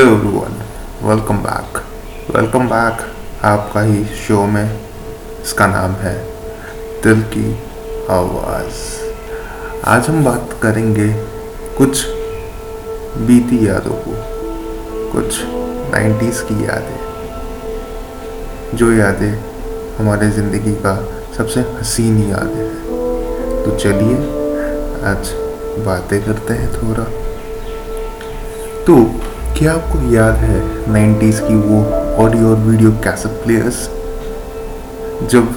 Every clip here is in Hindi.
Hello everyone welcome back welcome back आपका ही शो में इसका नाम है दिल की आवाज़। आज हम बात करेंगे कुछ बीती यादों को, कुछ 90s की यादें। जो यादें हमारे ज़िंदगी का सबसे हसीन यादें हैं। तो चलिए आज बातें करते हैं थोड़ा। तो क्या आपको याद है 90s की वो ऑडियो और वीडियो कैसेट प्लेयर्स जब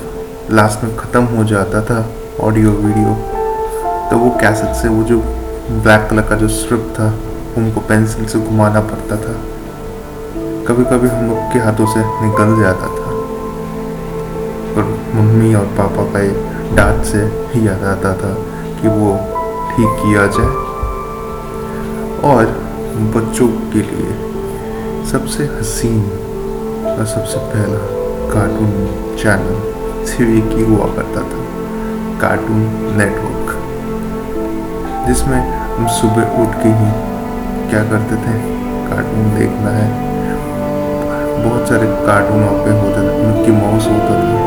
लास्ट में ख़त्म हो जाता था ऑडियो वीडियो तो वो कैसेट से वो जो ब्लैक कलर का जो स्ट्रिप था, उनको पेंसिल से घुमाना पड़ता था। कभी कभी हम लोग के हाथों से निकल जाता था। और मम्मी और पापा का डांट से याद आता था कि वो ठीक किया जाए। और बच्चों के लिए सबसे हसीन और सबसे पहला कार्टून चैनल सिर्फ़ एक ही हुआ करता था, कार्टून नेटवर्क, जिसमें हम सुबह उठ के ही क्या करते थे? कार्टून देखना है। बहुत सारे कार्टून वहाँ पे होते थे, मिक्की माउस होता था।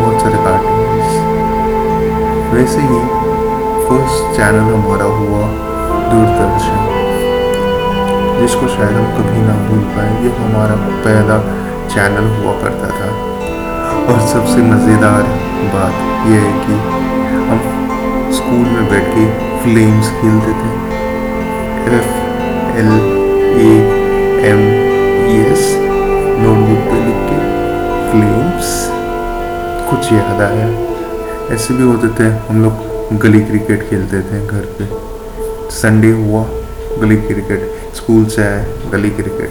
बहुत सारे कार्टून वैसे ही फ़र्स्ट चैनल हमारा हुआ दूरदर्शन। जिसको शायद हम कभी ना भूल पाए ये हमारा पहला चैनल हुआ करता था। और सबसे मज़ेदार बात यह है कि हम स्कूल में बैठ के फ्लेम्स खेलते थे। F L A M S notebook पे लिख के फ्लेम्स। कुछ याद आया? ऐसे भी होते थे, हम लोग गली क्रिकेट खेलते थे घर पे। संडे हुआ गली क्रिकेट, स्कूल से आए, गली क्रिकेट।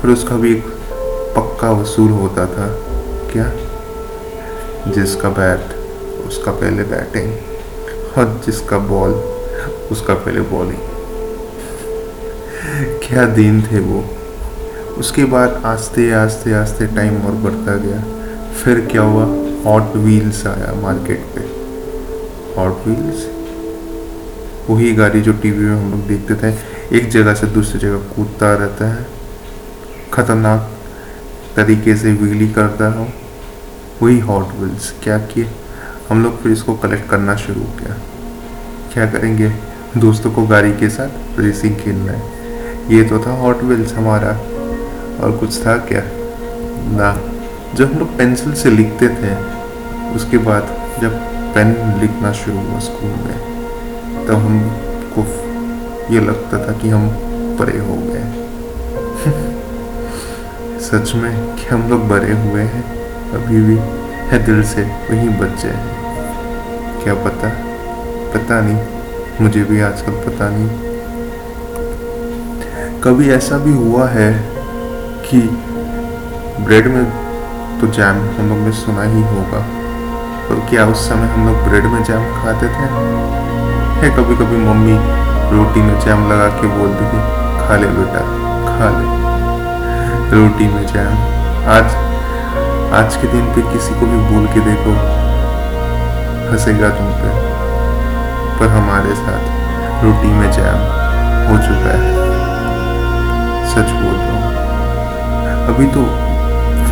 फिर उसका भी एक पक्का वसूल होता था, क्या? जिसका बैट, उसका पहले बैटिंग, और जिसका बॉल, उसका पहले बॉलिंग। क्या दिन थे वो। उसके बाद आस्ते आस्ते आस्ते टाइम और बढ़ता गया। फिर क्या हुआ? हॉट व्हील्स आया मार्केट पे। हॉट व्हील्स वही गाड़ी जो टीवी में हम लोग देखते थे। एक जगह से दूसरी जगह कूदता रहता है। खतरनाक तरीके से व्हीली करता हो। वही हॉट व्हील्स क्या किए? हम लोग फिर इसको कलेक्ट करना शुरू किया। क्या करेंगे? दोस्तों को गाड़ी के साथ रेसिंग खेलना है। ये तो था हॉट व्हील्स हमारा। और कुछ था क्या? ना। जब हम लोग पेंसिल से लिखते थे, उसके बाद जब पेन लिखना शुरू हुआ स्कूल में, तब तो हमको ये लगता था कि हम बड़े हो गए। सच में कि हम लोग बड़े हुए हैं, अभी भी है दिल से वही बच्चे हैं क्या पता? पता नहीं, मुझे भी आजकल पता नहीं। कभी ऐसा भी हुआ है कि ब्रेड में तो जैम हम लोग ने सुना ही होगा। और क्या उस समय हम लोग ब्रेड में जैम खाते थे? है कभी कभी मम्मी रोटी में जैम लगा के बोलती थी खा ले बेटा, खा ले। रोटी में जैम। आज आज के दिन पे किसी को भी बोल के देखो, हंसेगा तुम पे। पर हमारे साथ रोटी में जैम हो चुका है। सच बोल रहा हूँ। अभी तो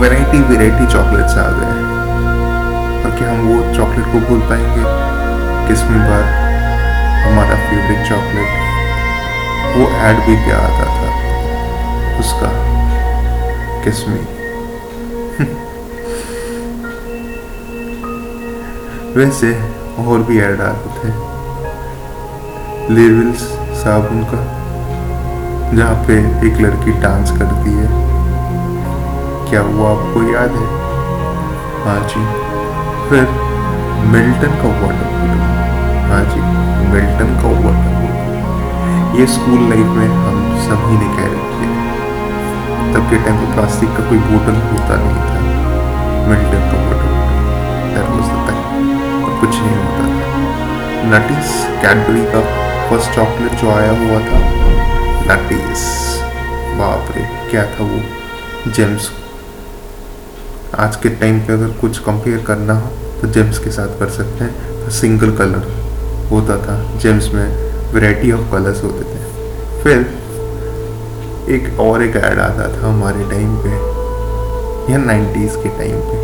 वैरायटी वैरायटी चॉकलेट्स आ गए हैं। और क्या हम वो चॉकलेट को भूल पाएँगे? किसमें बार हमारा फेवरेट चॉकलेट वो ऐड भी क्या आता था? उसका किसमें? वैसे और भी ऐड आते थे। लेवल्स साबुन का जहाँ पे एक लड़की डांस करती है। क्या वो आपको याद है? हाँ जी। फिर मिल्टन का वाटर हाँ जी। मिल्टन का वाटर ये स्कूल लाइफ में हम सभी ने कह रखी है तब के टाइम पे प्लास्टिक का कोई बोतल होता नहीं था। मिल्टन का water that was the time और कुछ नहीं होता था। नटीज कैडबरी का फ़र्स्ट चॉकलेट जो आया हुआ था नटीज बाप रे क्या था वो? जेम्स आज के टाइम पे अगर कुछ कंपेयर करना हो तो जेम्स के साथ कर सकते हैं। सिंगल कलर होता था जेम्स में वैरायटी ऑफ़ कलर्स होते थे। फिर एक और एक ऐड आता था हमारे टाइम पे, या नाइन्टीज़ के टाइम पे।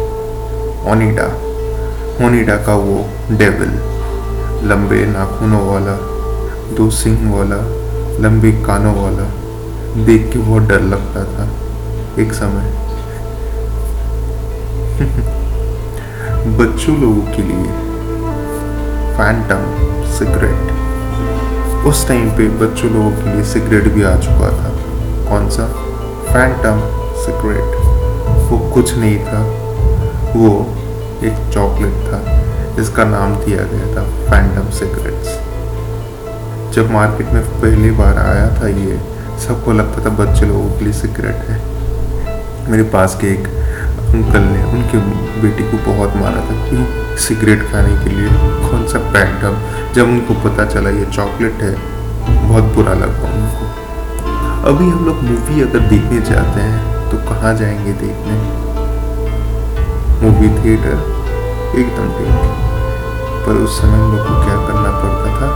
ओनिडा ओनिडा का वो डेविल लंबे नाखूनों वाला, दो सिंह वाला, लंबे कानों वाला, देख के बहुत डर लगता था एक समय। बच्चों लोगों के लिए फैंटम सिगरेट। उस टाइम पे बच्चों लोगों के लिए सिगरेट भी आ चुका था। कौन सा? Phantom cigarette. वो कुछ नहीं था। वो एक चॉकलेट था। जिसका नाम दिया गया था फैंटम सिगरेट्स जब मार्केट में पहली बार आया था ये, सबको लगता था बच्चे लोगों के लिए सिगरेट है। मेरे पास के एक अंकल ने उनके बेटी को बहुत मारा था क्यों सिगरेट खाने के लिए कौन सा पैंटम जब उनको पता चला ये चॉकलेट है, बहुत बुरा लगा उनको। अभी हम लोग मूवी अगर देखने जाते हैं तो कहाँ जाएँगे देखने? मूवी थिएटर एकदम ठीक पर उस समय हम लोग को क्या करना पड़ता था?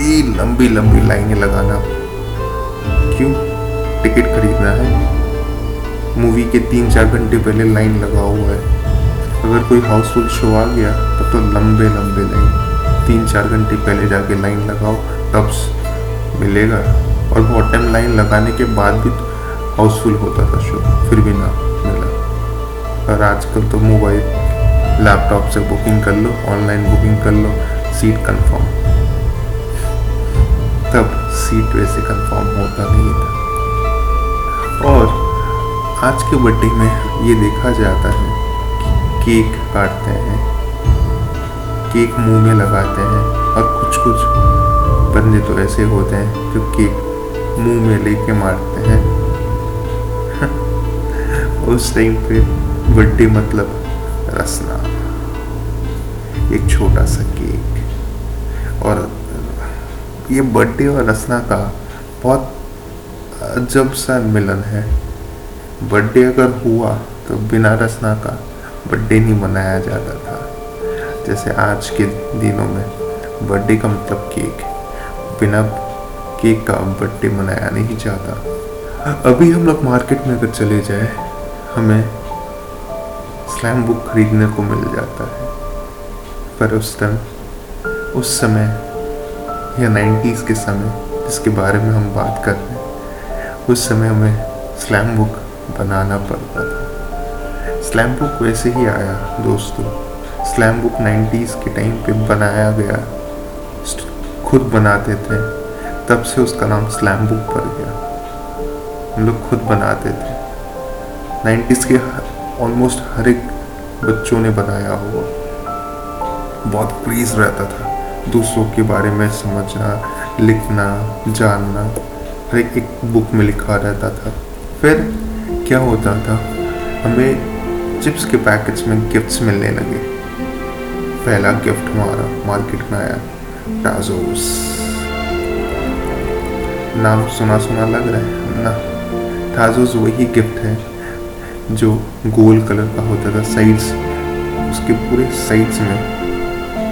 ये लंबी लंबी लाइनें लगाना। क्यों? टिकट खरीदना है। मूवी के तीन चार घंटे पहले लाइन लगा हुआ है। अगर कोई हाउसफुल शो आ गया, तब तो लंबे लंबे लाइन तीन चार घंटे पहले जाके लाइन लगाओ, तब मिलेगा। और बहुत टाइम लाइन लगाने के बाद भी हाउसफुल होता था शो फिर भी ना मिला। और आजकल तो मोबाइल लैपटॉप से बुकिंग कर लो ऑनलाइन बुकिंग कर लो सीट कंफर्म तब सीट वैसे कंफर्म होता नहीं था। और आज के बर्थडे में ये देखा जाता है कि केक काटते हैं, केक मुँह में लगाते हैं और कुछ कुछ बंदे तो ऐसे होते हैं जो केक मुँह में लेके मारते हैं। उस टाइम पे बर्थडे मतलब रसना, एक छोटा सा केक। और ये बर्थडे और रसना का बहुत अजब सा मिलन है। बर्थडे अगर हुआ तो बिना रसना का बर्थडे नहीं मनाया जाता था। जैसे आज के दिनों में बर्थडे का मतलब केक। बिना केक का बर्थडे मनाया नहीं जाता। अभी हम लोग मार्केट में अगर चले जाए, हमें स्लैम बुक खरीदने को मिल जाता है। पर उस टाइम उस समय या नाइन्टीज़ के समय जिसके बारे में हम बात कर रहे हैं, उस समय हमें स्लैम बुक बनाना पड़ता था। स्लैम बुक वैसे ही आया दोस्तों। स्लैम बुक नाइन्टीज़ के टाइम पे बनाया गया। खुद बनाते थे। तब से उसका नाम स्लैम बुक पड़ गया। हम लोग खुद बनाते थे। नाइन्टीज़ के ऑलमोस्ट हर एक बच्चों ने बनाया हुआ बहुत क्रेज रहता था। दूसरों के बारे में समझना लिखना जानना हर एक, बुक में लिखा रहता था। फिर क्या होता था? हमें चिप्स के पैकेट्स में गिफ्ट्स मिलने लगे। पहला गिफ्ट हमारा मार्केट में आया टाजोस नाम सुना सुना लग रहा है ना? टाजोस वही गिफ्ट है जो गोल कलर का होता था साइड्स उसके पूरे साइड्स में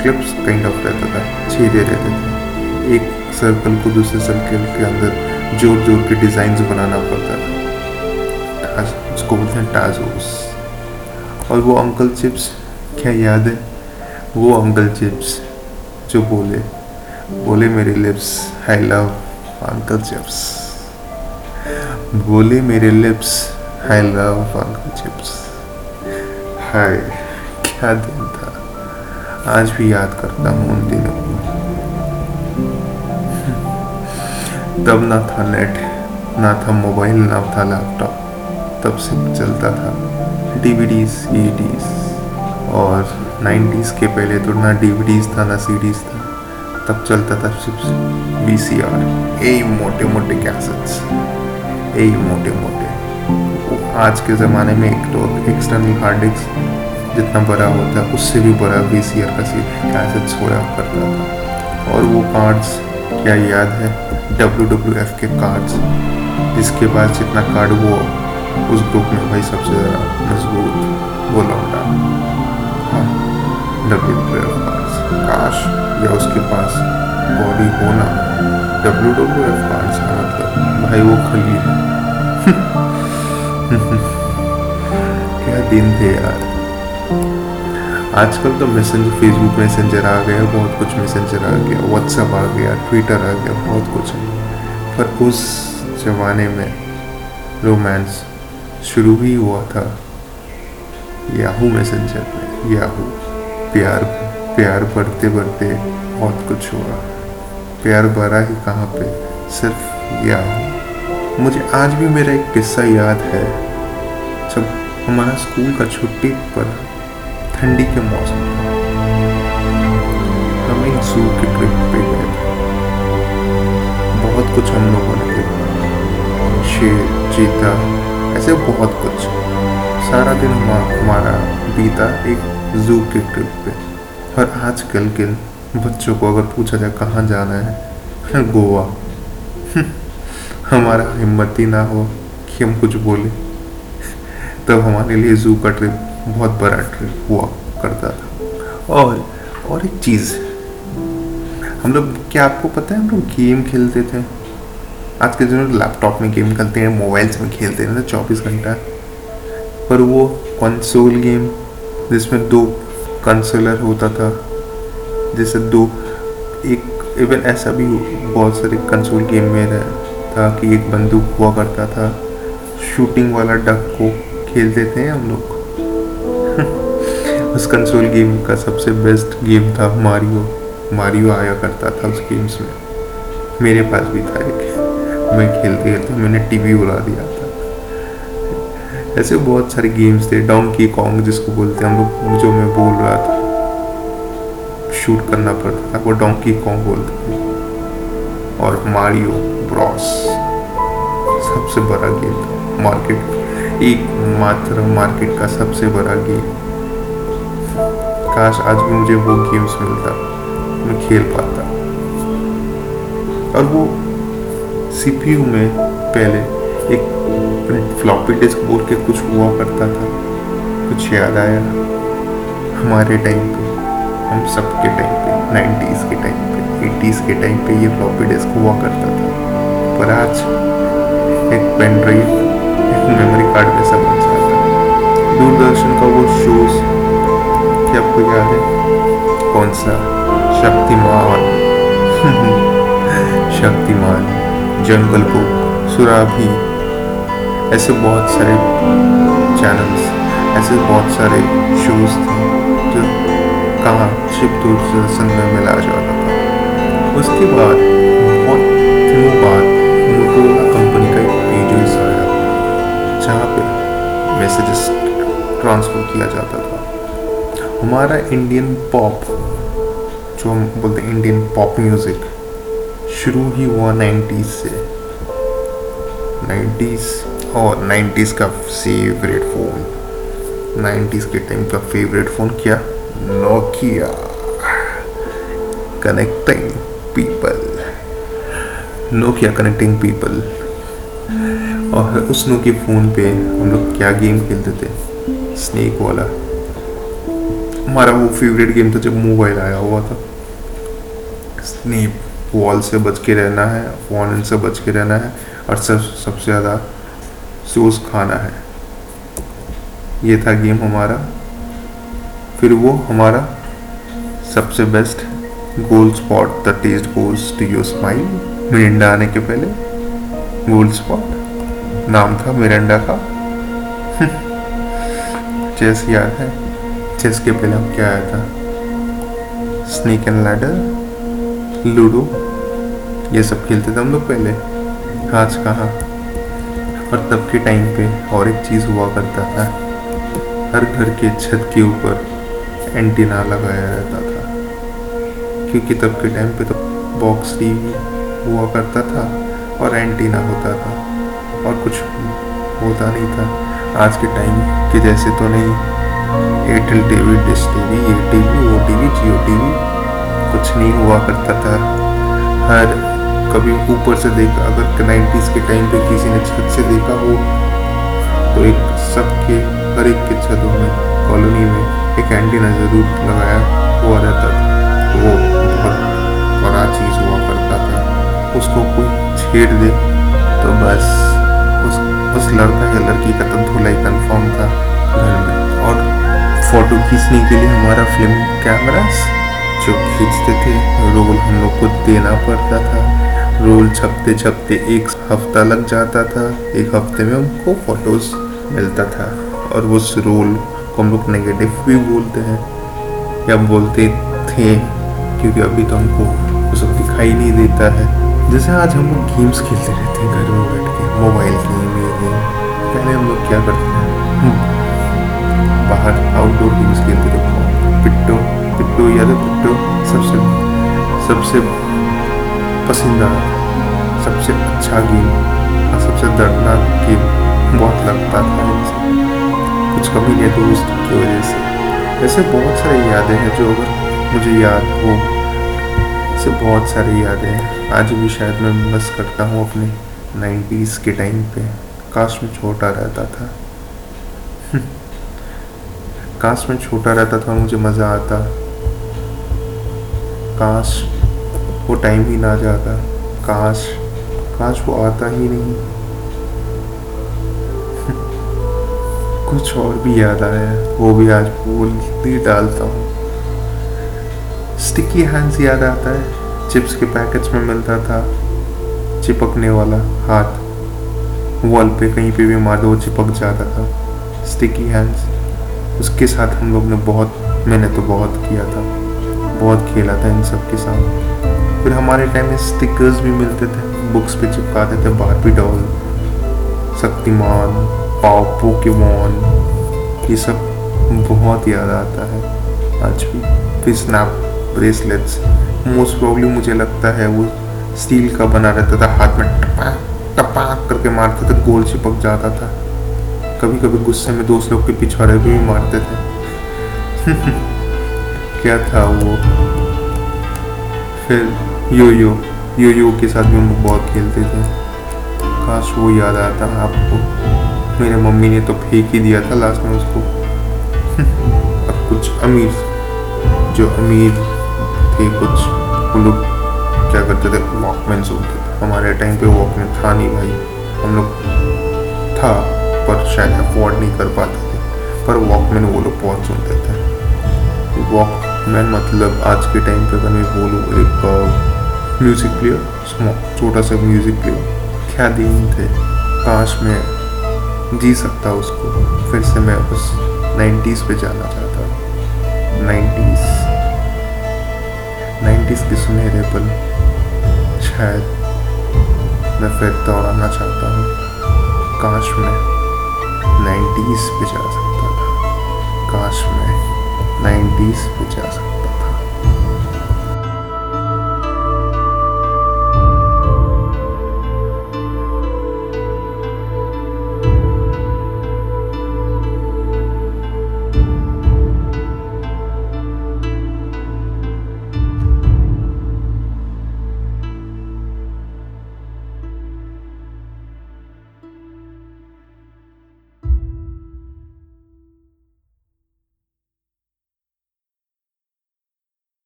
क्लिप्स काइंड ऑफ़ रहता था, छेदे रहते थे। एक सर्कल को दूसरे सर्कल के अंदर ज़ोर ज़ोर के डिज़ाइन बनाना पड़ता था। उसको बोलते हैं टाजोस और वो अंकल चिप्स क्या याद है? वो अंकल चिप्स जो बोले बोले मेरे lips I love Uncle Chips बोले मेरे lips I love Uncle Chips hi, क्या दिन था। आज भी याद करता हूँ उन दिनों। को तब ना था नेट ना था मोबाइल ना था लैपटॉप तब से चलता था। डीवीडीज सीडीज और नाइन्टीज़ के पहले तो ना डीवीडीज था, ना सीडीज था। तब चलता था सिर्फ़ वी सी आर यही मोटे मोटे कैसेट्स यही मोटे मोटे। आज के ज़माने में एक तो एक्सटर्नल हार्ड डिस्क जितना बड़ा होता है उससे भी बड़ा वी सी आर का सी कैसेट्स होया करता था। और वो कार्ड्स क्या याद है? डब्ल्यू डब्ल्यू एफ़ के कार्ड्स जिसके पास जितना कार्ड वो उस ग्रुप में भाई सबसे ज़्यादा मज़बूत वो लौटा डब्ल्यू डब्ल्यू एफ़ कार्ड्स काश या उसके पास बॉडी होना। डब्ल्यू डब्ल्यू एफ़ कार्ड्स का मतलब। भाई वो खली है। क्या दिन थे यार। आजकल तो मैसेंजर फेसबुक मैसेंजर आ गया, बहुत कुछ मैसेंजर आ गया व्हाट्सएप आ गया ट्विटर आ गया, बहुत कुछ पर उस जमाने में रोमांस शुरू ही हुआ था। याहू मैसेंजर में याहू। प्यार प्यार बढ़ते बढ़ते बहुत कुछ हुआ। प्यार भरा ही कहाँ पे? सिर्फ़ याहू। मुझे आज भी मेरा एक किस्सा याद है, जब हमारा स्कूल का छुट्टी पर ठंडी के मौसम हम एक जू के ट्रिप पे गए थे। बहुत कुछ हम लोगों ने देखा। शेर, चीता ऐसे बहुत कुछ। सारा दिन हमारा बीता एक जू के ट्रिप पे। और आजकल के बच्चों को अगर पूछा जाए, कहाँ जाना है? गोवा। हमारा हिम्मत ही ना हो कि हम कुछ बोले। तब हमारे लिए जू का ट्रिप बहुत बड़ा ट्रिप हुआ करता था। और और एक चीज़, हम लोग, क्या आपको पता है हम लोग गेम खेलते थे? आज के दिन लैपटॉप में गेम खेलते हैं मोबाइल्स में खेलते हैं चौबीस घंटा। पर वो कंसोल गेम जिसमें दो कंसोलर होता था, जैसे दो, एक इवन ऐसा भी बहुत सारे कंसोल गेम में था कि एक बंदूक हुआ करता था। शूटिंग वाला डक को खेलते थे हम लोग। उस कंसोल गेम का सबसे बेस्ट गेम था मारियो मारियो आया करता था उस गेम्स में। मेरे पास भी था एक। मैं खेलते खेलते मैंने टीवी उड़ा दिया था। ऐसे बहुत सारे गेम्स थे डोंकी कॉन्ग जिसको बोलते हैं हम लोग जो मैं बोल रहा था। शूट करना पड़ता था, वो डोंकी कॉन्ग बोलते थे। और मारियो ब्रॉस सबसे बड़ा गेम था। मार्केट एक मात्र मार्केट का सबसे बड़ा गेम काश आज भी मुझे वो गेम्स मिलता, मैं खेल पाता। और वो सीपीयू में पहले एक फ्लॉपी डिस्क बोल के कुछ हुआ करता था। कुछ याद आया? हमारे टाइम पे, हम सबके टाइम पे नाइन्टीज़ के टाइम पे, एटीज़ के टाइम पे ये फ्लॉपी डिस्क हुआ करता था। पर आज एक पेन ड्राइव, एक मेमोरी कार्ड में सब बन जाता है। दूरदर्शन का वो शोज़, क्या आपको याद है? कौन सा? शक्तिमान। शक्तिमान। जंगल बुक सुराभी, ऐसे बहुत सारे चैनल्स ऐसे बहुत सारे शोज़ थे जो कहाँ शिव दूरदर्शन में मिला जाता था। उसके बाद, बहुत दिनों बाद मोटोरोला कंपनी का एक पेजेस आया, जहाँ पे मैसेजेस ट्रांसफ़र किया जाता था। हमारा इंडियन पॉप जो हम बोलते हैं इंडियन पॉप म्यूज़िक शुरू ही हुआ नाइन्टीज़ से। नाइन्टीज़ और नाइन्टीज़ का फेवरेट फ़ोन नाइन्टीज़ के टाइम का फेवरेट फ़ोन क्या? Nokia connecting people Nokia connecting people और उस नोकिया फ़ोन पे हम लोग क्या गेम खेलते थे? स्नेक वाला। हमारा वो फेवरेट गेम था जब मोबाइल आया हुआ था। स्नीप वॉल से बच के रहना है फ़ोन से बच के रहना है। और सब सबसे ज़्यादा सोस खाना है। ये था गेम हमारा। फिर वो हमारा सबसे best Gold Spot the taste goals to your smile Mirinda आने के पहले गोल्ड स्पॉट नाम था मिरिंडा का। चेस याद है। चेस के पहले हम क्या आया था? स्नेक एंड लैडर लूडो ये सब खेलते थे हम लोग पहले। आज कहाँ और तब के टाइम पे और एक चीज़ हुआ करता था। हर घर के छत के ऊपर एंटीना लगाया रहता था। क्योंकि तब के टाइम पे तो बॉक्स टीवी हुआ करता था और एंटीना होता था और कुछ होता नहीं था। आज के टाइम के जैसे तो नहीं। एयरटेल टीवी, डिश टीवी, ये टीवी, वो टीवी, जियो टीवी, कुछ नहीं हुआ करता था। हर कभी ऊपर से देखा, अगर नाइन्टीज़ के टाइम पे किसी ने छत से देखा हो तो एक सबके, हर एक के छतों में, कॉलोनी में एक एंटीना ज़रूर लगाया हुआ रहता था। तो वो बहुत बड़ा चीज़ हुआ करता था। उसको कोई छेड़ दे तो बस, उस उस लड़का या लड़की का तो धुलाई कन्फर्म था घर में। और फ़ोटो खींचने के लिए हमारा फ़िल्म कैमरा जो खींचते थे, रोल हम लोग को देना पड़ता था। रोल छपते छपते एक हफ़्ता लग जाता था। एक हफ़्ते में हमको फ़ोटोज़ मिलता था। और उस रोल को हम लोग नेगेटिव भी बोलते हैं। या बोलते थे, क्योंकि अभी तो हमको वो सब दिखाई नहीं देता है। जैसे आज हम लोग गेम्स खेलते रहते हैं घर में बैठ के मोबाइल गेम ये गेम पहले हम लोग क्या करते हैं बाहर आउटडोर गेम्स खेलते थे। पिट्टो पिट्टो, याद है पिट्टो? सबसे सबसे पसंदीदा सबसे अच्छा गेम और सबसे दर्दनाक गेम बहुत लगता था कुछ कमी नहीं दोस्त की वजह से। ऐसे बहुत सारी यादें हैं जो अगर मुझे याद हो, ऐसे बहुत सारी यादें हैं। आज भी शायद मैं मिस करता हूँ अपने नाइन्टीज़ के टाइम पे। काश में छोटा रहता था। काश में छोटा रहता था मुझे मज़ा आता। काश वो टाइम ही ना जाता। काश काश वो आता ही नहीं। कुछ और भी याद आया, वो भी आज बोल ही डालता हूँ। स्टिकी हैंड्स याद आता है। चिप्स के पैकेट्स में मिलता था। चिपकने वाला हाथ। वॉल पे कहीं पे भी मार दो चिपक जाता था। स्टिकी हैंड्स उसके साथ हम लोग ने बहुत, मैंने तो बहुत किया था। बहुत खेला था इन सब के साथ। फिर हमारे टाइम में स्टिकर्स भी मिलते थे बुक्स पे चिपकाते थे बारबी डॉल शक्तिमान पाव पोकेमोन ये सब बहुत याद आता है। आज भी फिर स्नैप ब्रेसलेट्स मोस्ट प्रॉब्ली मुझे लगता है वो स्टील का बना रहता था हाथ में टपाक टपाक करके मारते थे गोल चिपक जाता था। कभी कभी गुस्से में दोस्त लोग के पिछवाड़े भी, भी मारते थे। क्या था वो? फिर यो यो यो यो के साथ भी हम बहुत खेलते थे। काश वो याद आता आपको। मेरे मम्मी ने तो फेंक ही दिया था लास्ट में उसको। अब कुछ अमीर, जो अमीर थे कुछ वो लोग क्या करते थे? वॉकमैन सुनते थे। हमारे टाइम पे वॉकमैन था नहीं भाई। हम लोग था, पर शायद अफोर्ड नहीं कर पाते थे। पर वॉकमैन वो लोग बहुत सुनते थे। वॉकमैन मतलब आज के टाइम पे अगर मैं बोलूँ, एक म्यूज़िक प्लेयर छोटा सा म्यूज़िक प्लेयर। क्या दिन थे? काश में जी सकता उसको। फिर से मैं उस नाइन्टीज़ पे जाना चाहता नाइन्टीज़ नाइन्टीज़ के सुनहरे पल, शायद मैं फिर दौड़ाना चाहता हूँ। काश मैं नाइन्टीज़ पे जा सकता था। काश मैं नाइन्टीज़ पे जा सकता